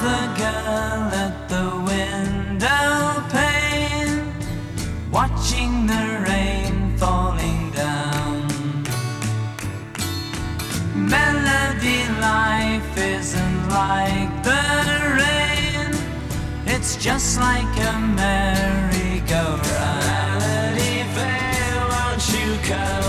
the girl at the window pane, watching the rain falling down? Melody life isn't like the rain, it's just like a merry-go-round. Melody fair, won't you comb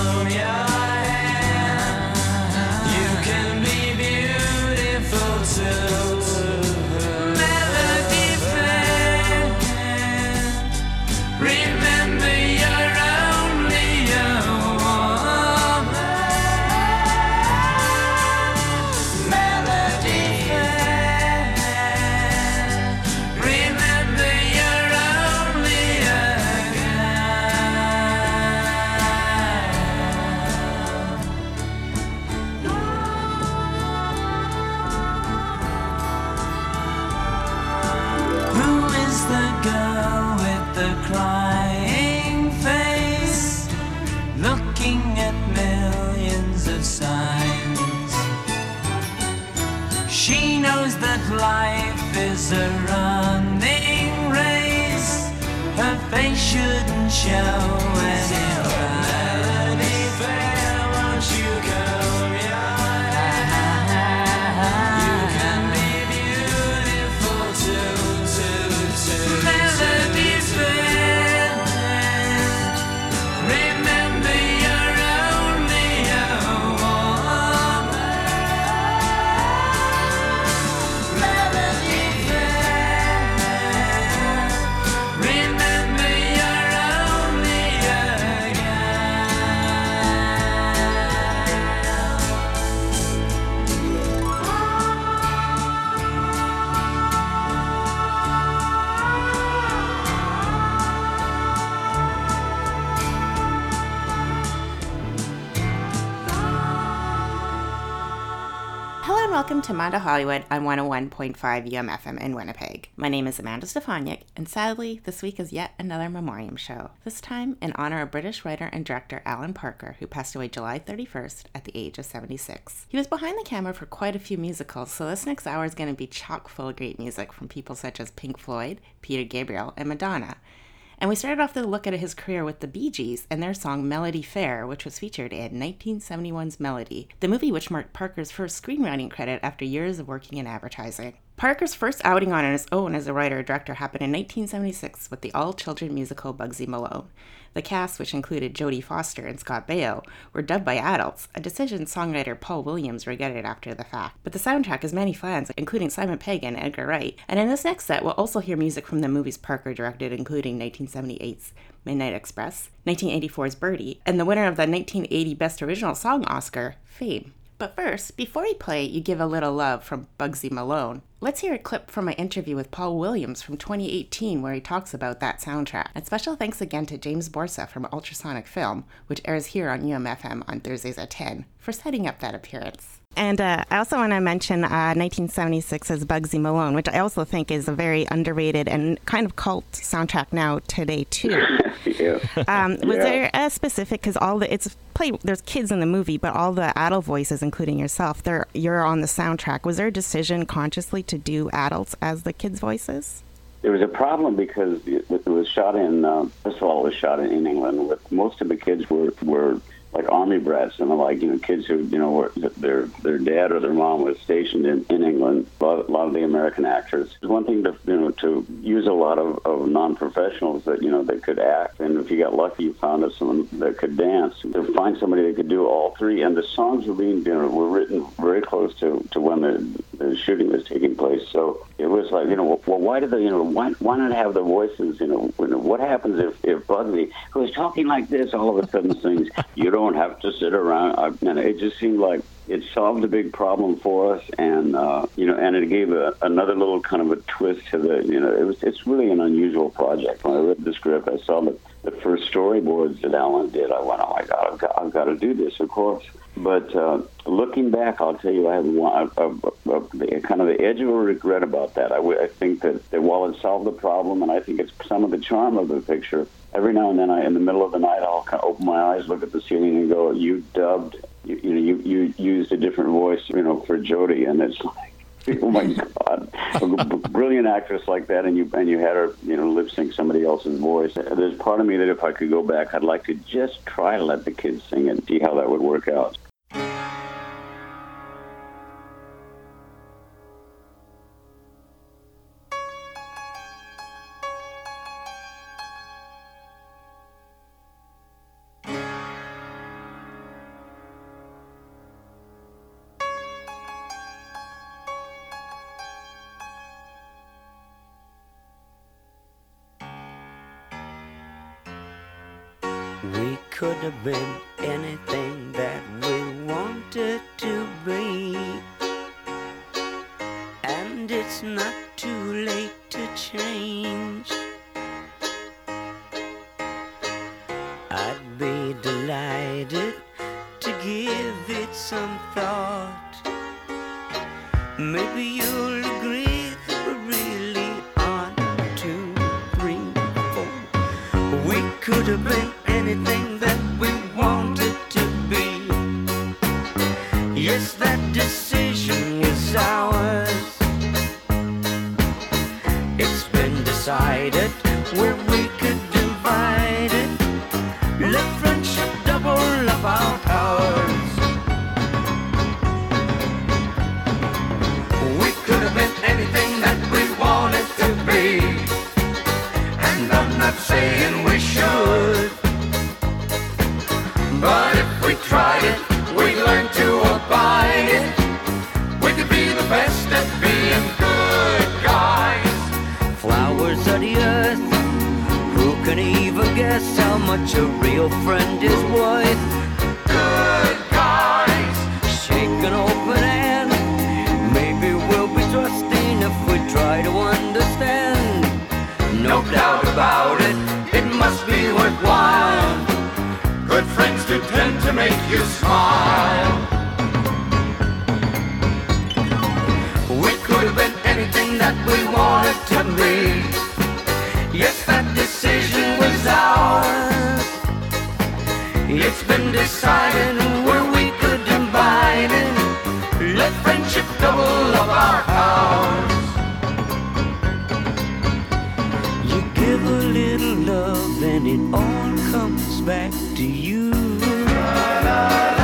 to Mondo Hollywood on 101.5 UMFM in Winnipeg. My name is Amanda Stefaniak, and sadly, this week is yet another memoriam show. This time in honor of British writer and director Alan Parker, who passed away July 31st at the age of 76. He was behind the camera for quite a few musicals, so this next hour is going to be chock full of great music from people such as Pink Floyd, Peter Gabriel, and Madonna. And we started off the look at his career with the Bee Gees and their song Melody Fair, which was featured in 1971's Melody, the movie which marked Parker's first screenwriting credit after years of working in advertising. Parker's first outing on his own as a writer director happened in 1976 with the all children musical Bugsy Malone. The cast, which included Jodie Foster and Scott Baio, were dubbed by adults, a decision songwriter Paul Williams regretted after the fact. But the soundtrack has many fans, including Simon Pegg and Edgar Wright. And in this next set, we'll also hear music from the movies Parker directed, including 1978's Midnight Express, 1984's Birdy, and the winner of the 1980 Best Original Song Oscar, Fame. But first, before we play You Give a Little Love from Bugsy Malone, let's hear a clip from my interview with Paul Williams from 2018 where he talks about that soundtrack. And special thanks again to James Borsa from Ultrasonic Film, which airs here on UMFM on Thursdays at 10, for setting up that appearance. And uh, I also want to mention uh, 1976's Bugsy Malone, which I also think is a very underrated and kind of cult soundtrack now today too. yeah. Um, was Yeah. there a specific? Because all the it's play there's kids in the movie, but all the adult voices, including yourself, they're you're on the soundtrack. Was there a decision consciously to do adults as the kids' voices? There was a problem because it, it was shot in. Uh, first of all, it was shot in, in England. With most of the kids were were like army brats and like you know kids who you know were, their their dad or their mom was stationed in, in England. A lot, a lot of the American actors. It's one thing to you know to use a lot of, of non-professionals that you know that could act, and if you got lucky, you found someone that could dance. To find somebody that could do all three, and the songs were being you know were written very close to to when the, the shooting was taking place. So it was like you know well why did they you know why why not have the voices you know what happens if if Bugsy who is talking like this all of a sudden sings you don't have to sit around I, and it just seemed like it solved a big problem for us and uh, you know and it gave a, another little kind of a twist to the you know it was it's really an unusual project. When I read the script I saw the the first storyboards that Alan did. I went oh my god I've got, I've got to do this. Of course but uh, looking back, I'll tell you, I have one, a, a, a, kind of the edge of a regret about that. I, w- I think that, that while it solved the problem, and I think it's some of the charm of the picture, every now and then, I, in the middle of the night, I'll kind of open my eyes, look at the ceiling, and go, "You dubbed, you, you know, you, you used a different voice, you know, for Jodie," and it's like. oh my God! A brilliant actress like that, and you and you had her, you know, lip sync somebody else's voice. There's part of me that if I could go back, I'd like to just try to let the kids sing it, see how that would work out. Could have been anything you smile. We could have been anything that we wanted to be. Yes, that decision was ours. It's been decided where we could combine it. Let friendship double up our powers. You give a little love and it all comes back to you. Did,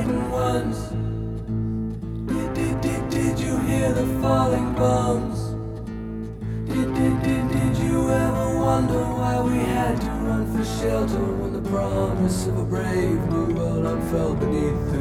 frightened ones? Did, did, did, did you hear the falling bombs? Did, did, did, did you ever wonder why we had to run for shelter when the promise of a brave new world unfurled beneath the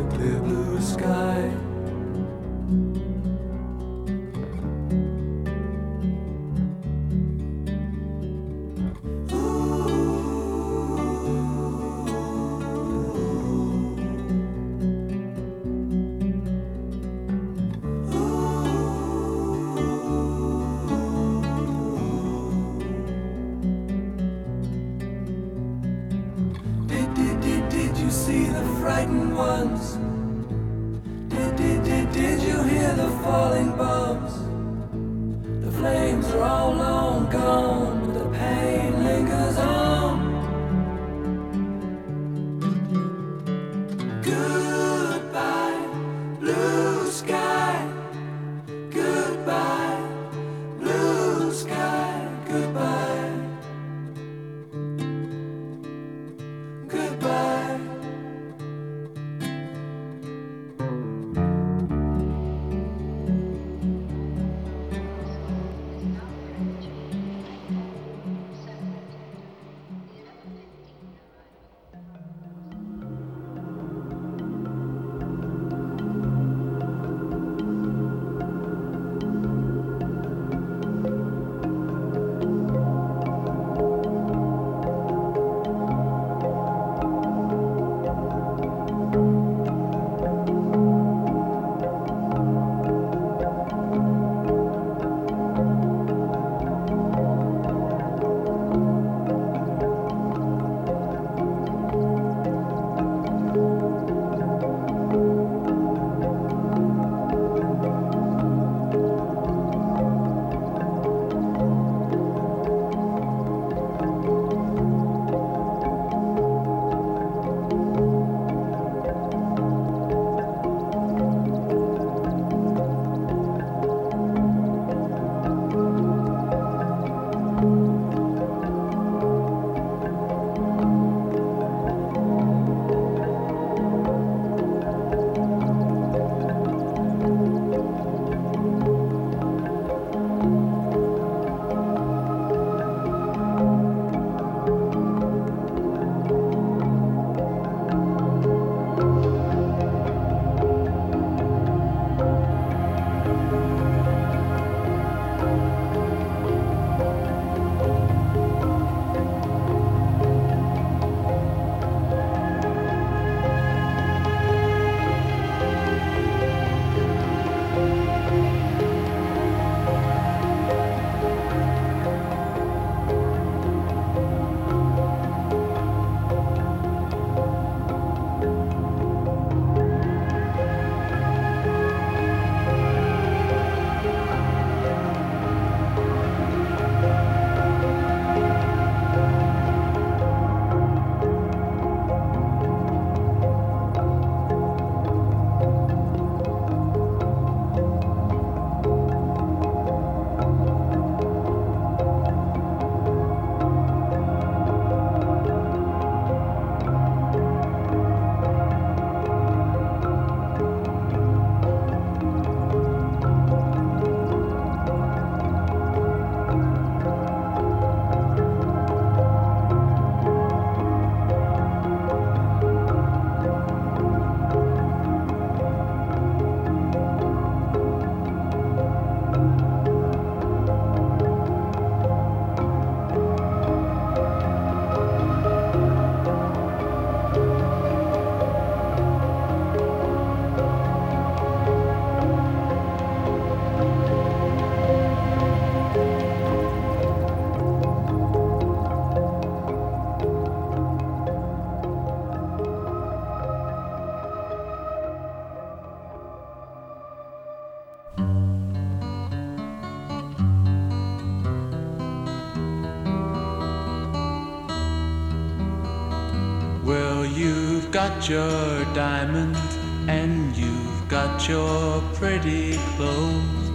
your diamonds and you've got your pretty clothes,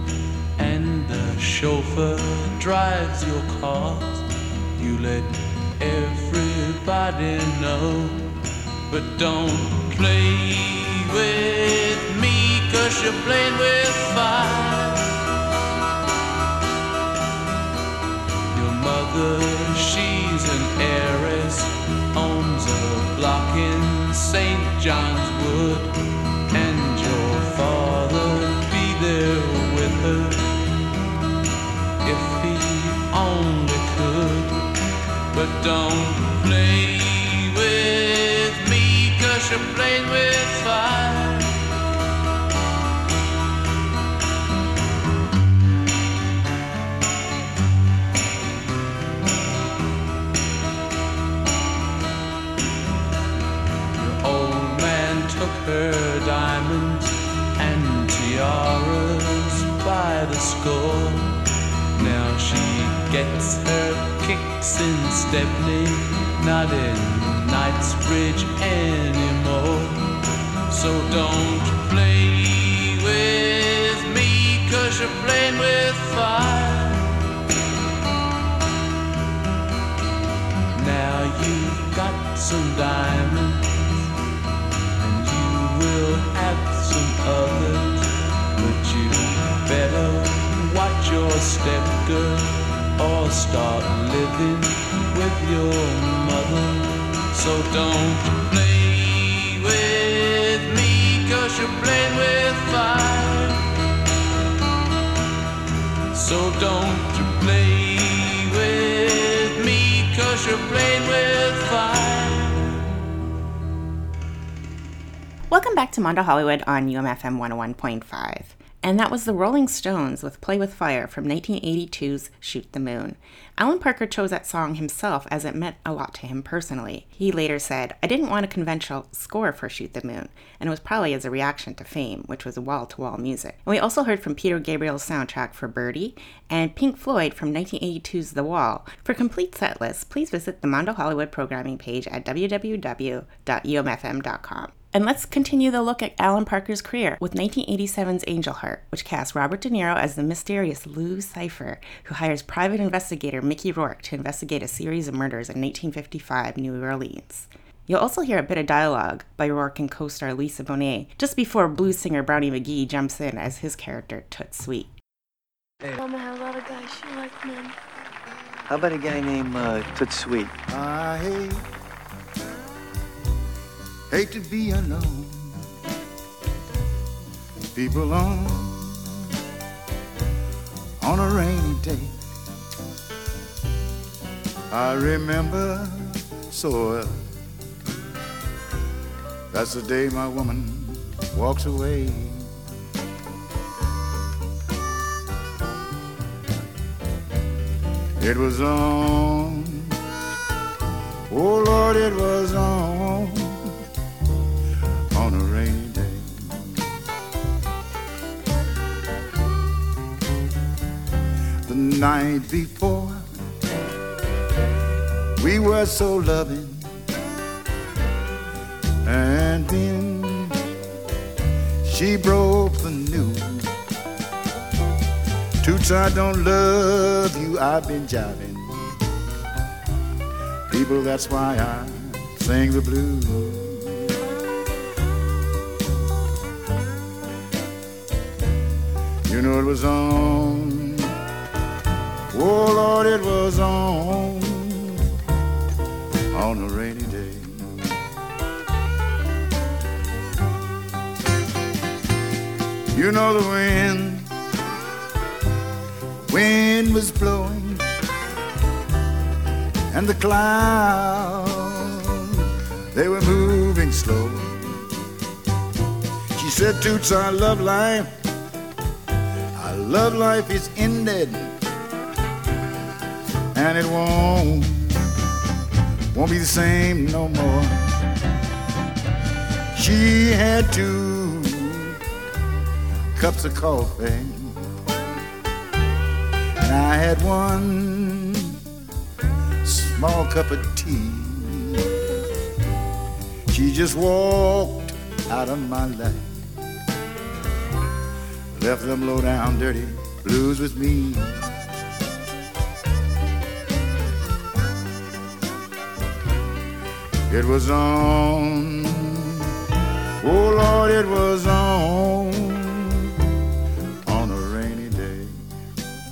and the chauffeur drives your car. You let everybody know, but don't play with me, cause you're playing with fire. Your mother, she's an heiress, block in St. John's Wood, Mondo Hollywood on UMFM 101.5. And that was the Rolling Stones with Play with Fire from 1982's Shoot the Moon. Alan Parker chose that song himself as it meant a lot to him personally. He later said, I didn't want a conventional score for Shoot the Moon, and it was probably as a reaction to Fame, which was wall to wall music. And we also heard from Peter Gabriel's soundtrack for Birdy and Pink Floyd from 1982's The Wall. For complete set lists, please visit the Mondo Hollywood programming page at www.umfm.com. And let's continue the look at Alan Parker's career with 1987's Angel Heart, which casts Robert De Niro as the mysterious Lou Cipher, who hires private investigator Mickey Rourke to investigate a series of murders in 1955 New Orleans. You'll also hear a bit of dialogue by Rourke and co-star Lisa Bonet just before blues singer Brownie McGhee jumps in as his character Toot Sweet. Mama had a lot of guys. She liked men. How about a guy named uh, Toot Sweet? I hate, hate to be alone. People on, on a rainy day. I remember so well. That's the day my woman walks away. It was on, oh Lord, it was on, on The night before, we were so loving, and then she broke the news. Toots, I don't love you, I've been jiving. People, that's why I sing the blues. You know it was on, oh Lord, it was on, on a rainy day. You know the wind wind was blowing and the clouds they were moving slow. She said toots I love life. I love life It's ended and it won't won't be the same no more. She had two cups of coffee, and I had one small cup of tea. She just walked out of my life, left them low down, dirty blues with me. it was on. Oh Lord, it was on. On a rainy day.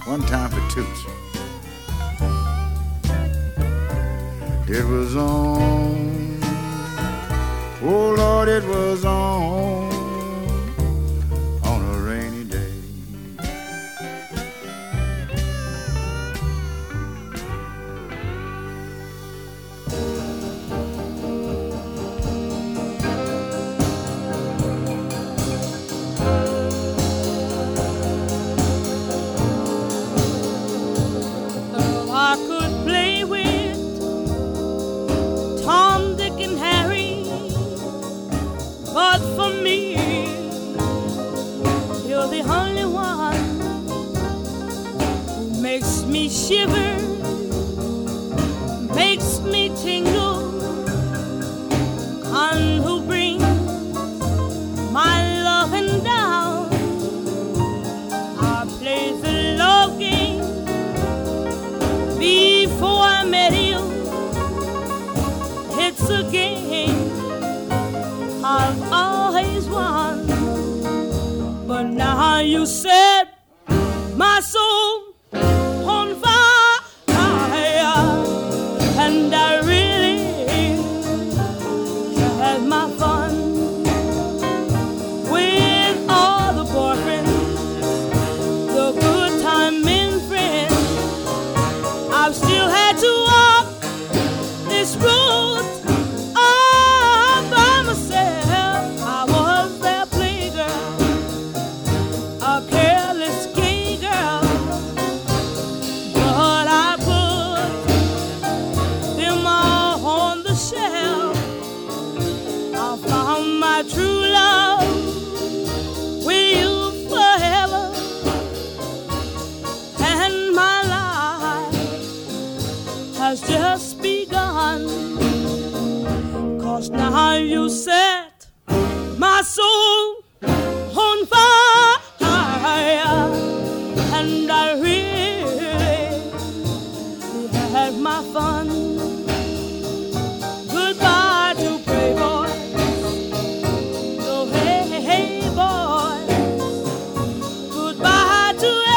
One time for toots. It was on. Oh Lord, it was on. God for me. You're the only one who makes me shiver, makes me tingle, and who brings my loving down. I played the love game before I met you. It's a game. you say to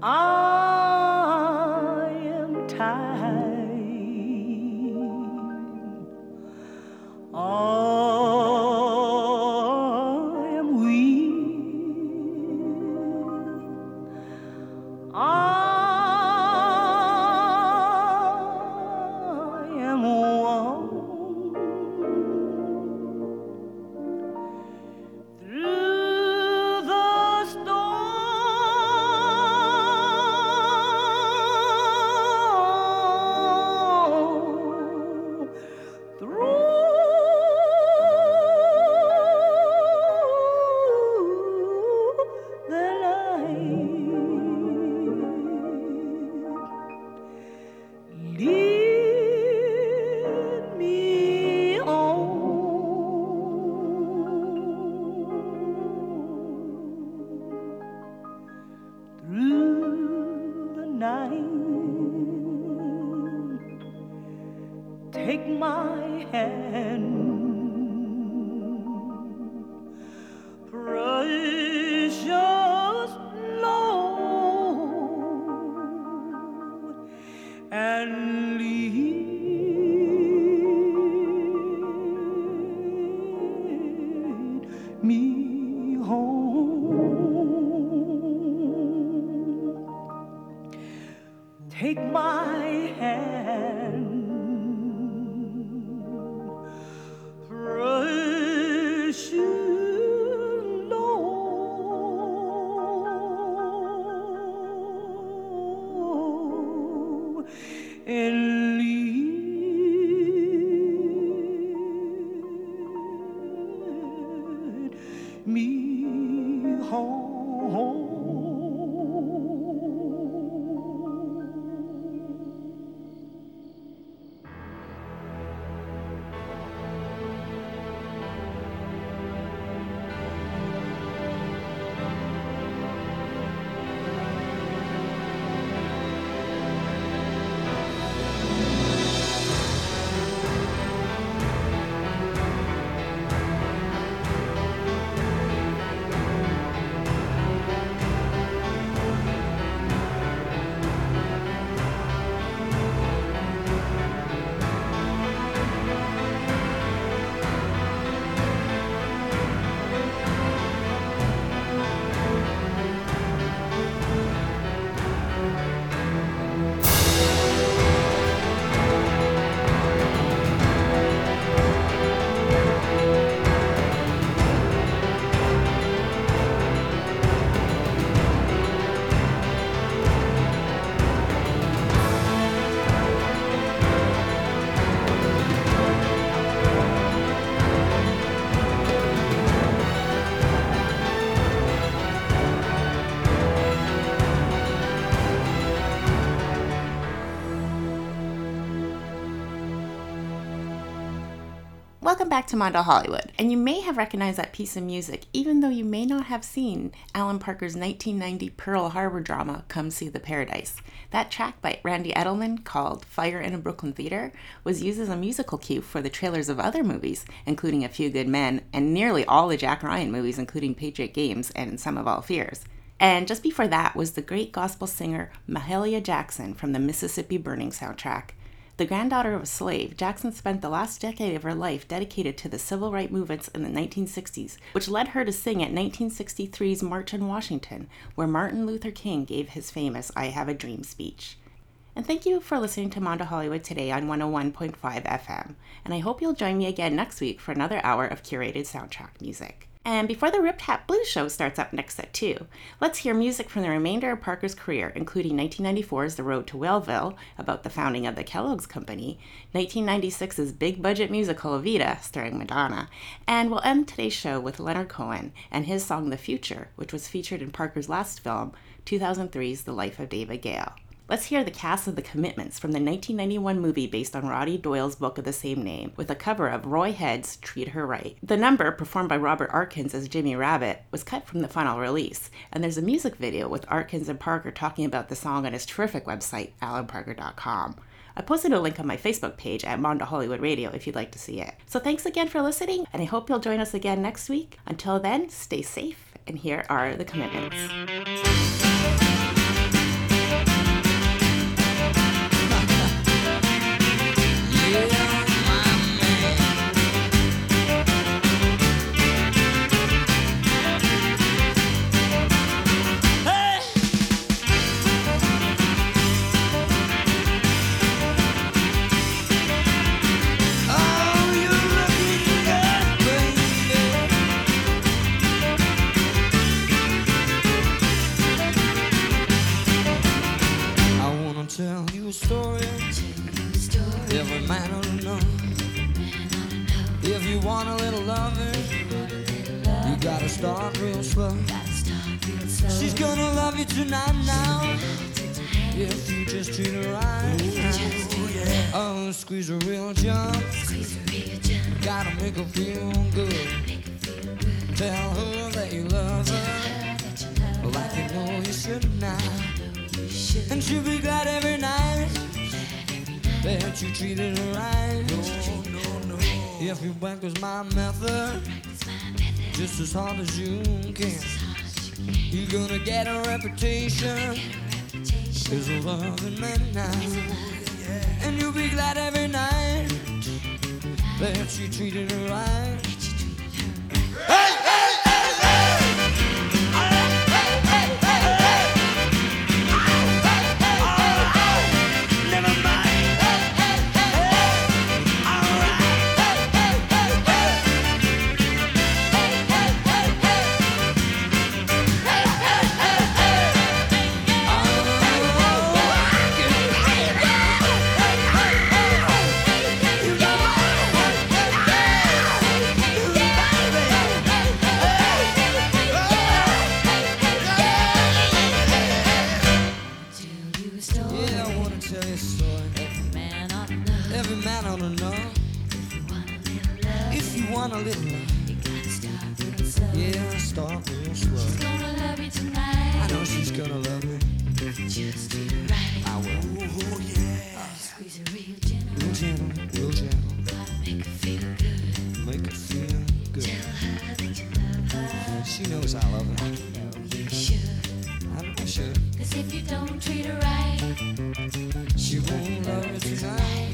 I Welcome back to Mondo Hollywood, and you may have recognized that piece of music even though you may not have seen Alan Parker's 1990 Pearl Harbor drama Come See the Paradise. That track by Randy Edelman called Fire in a Brooklyn Theater was used as a musical cue for the trailers of other movies, including A Few Good Men and nearly all the Jack Ryan movies, including Patriot Games and Sum of All Fears. And just before that was the great gospel singer Mahalia Jackson from the Mississippi Burning soundtrack. The granddaughter of a slave, Jackson spent the last decade of her life dedicated to the civil rights movements in the 1960s, which led her to sing at 1963's March in Washington, where Martin Luther King gave his famous I Have a Dream speech. And thank you for listening to Mondo Hollywood today on 101.5 FM. And I hope you'll join me again next week for another hour of curated soundtrack music. And before the Ripped Hat Blues show starts up next at 2, let's hear music from the remainder of Parker's career, including 1994's The Road to Wellville, about the founding of the Kellogg's Company, 1996's big budget musical Evita, starring Madonna, and we'll end today's show with Leonard Cohen and his song The Future, which was featured in Parker's last film, 2003's The Life of David Gale. Let's hear the cast of The Commitments from the 1991 movie based on Roddy Doyle's book of the same name, with a cover of Roy Head's Treat Her Right. The number, performed by Robert Arkins as Jimmy Rabbitte, was cut from the final release, and there's a music video with Arkins and Parker talking about the song on his terrific website, alanparker.com. I posted a link on my Facebook page at Mondo Hollywood Radio if you'd like to see it. So thanks again for listening, and I hope you'll join us again next week. Until then, stay safe, and here are the commitments. Start real slow. She's gonna love you tonight now. If you just treat her right. Oh, squeeze her real jump. Gotta make her feel good. Tell her that you love her. Like you know you should now. And she'll be glad every night that you treated her right. No, no, no. If you back was my method, just as hard as you can, you're gonna get a reputation. As a loving man now. And you'll be glad every night that you treated her right. Yeah, Cause if you don't treat her right, She won't love you tonight.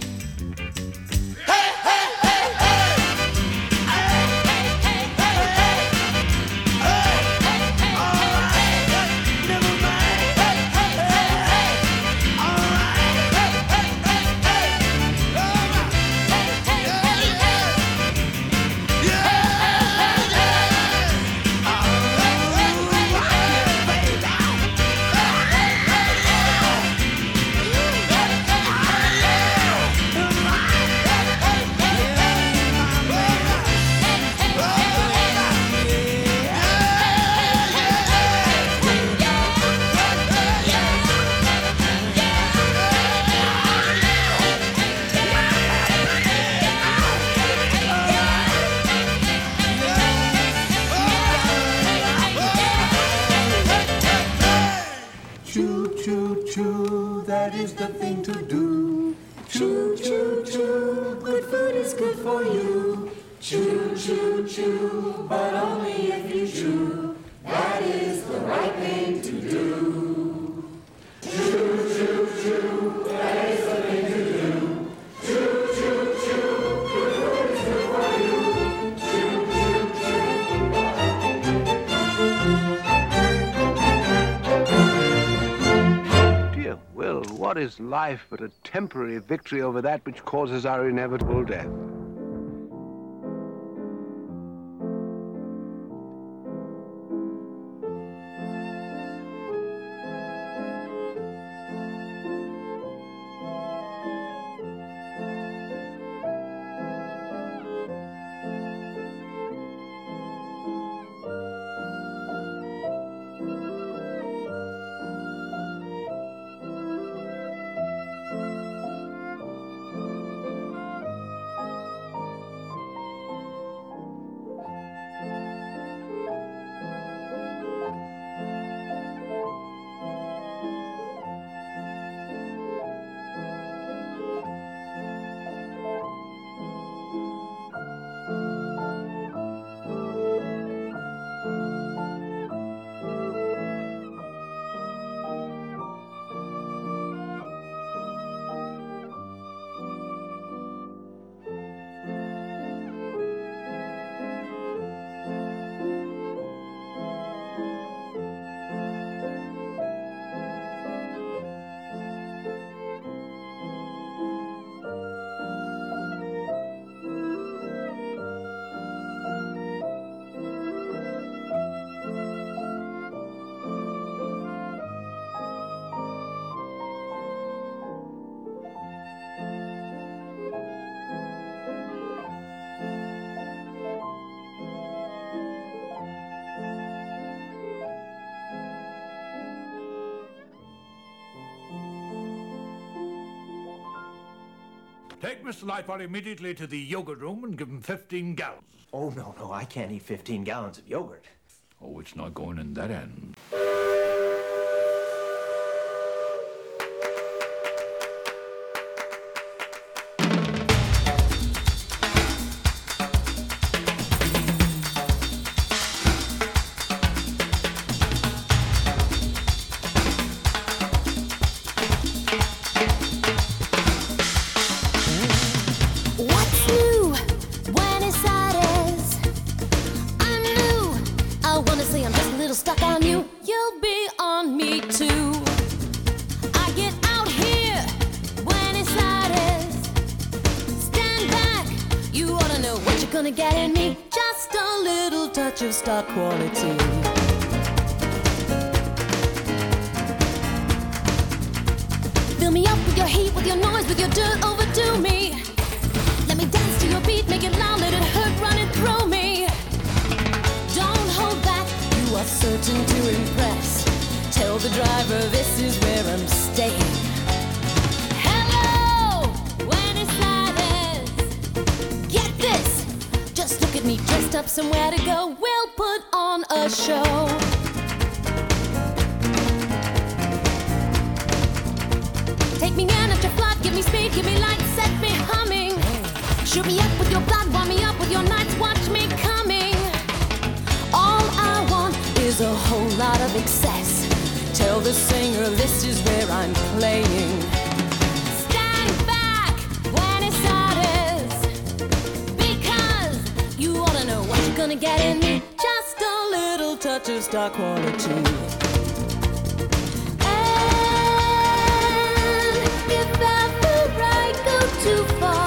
Life but a temporary victory over that which causes our inevitable death? Mr. Lightfoot immediately to the yogurt room and give him 15 gallons. Oh, no, no, I can't eat 15 gallons of yogurt. Oh, it's not going in that end. touch of star quality. too far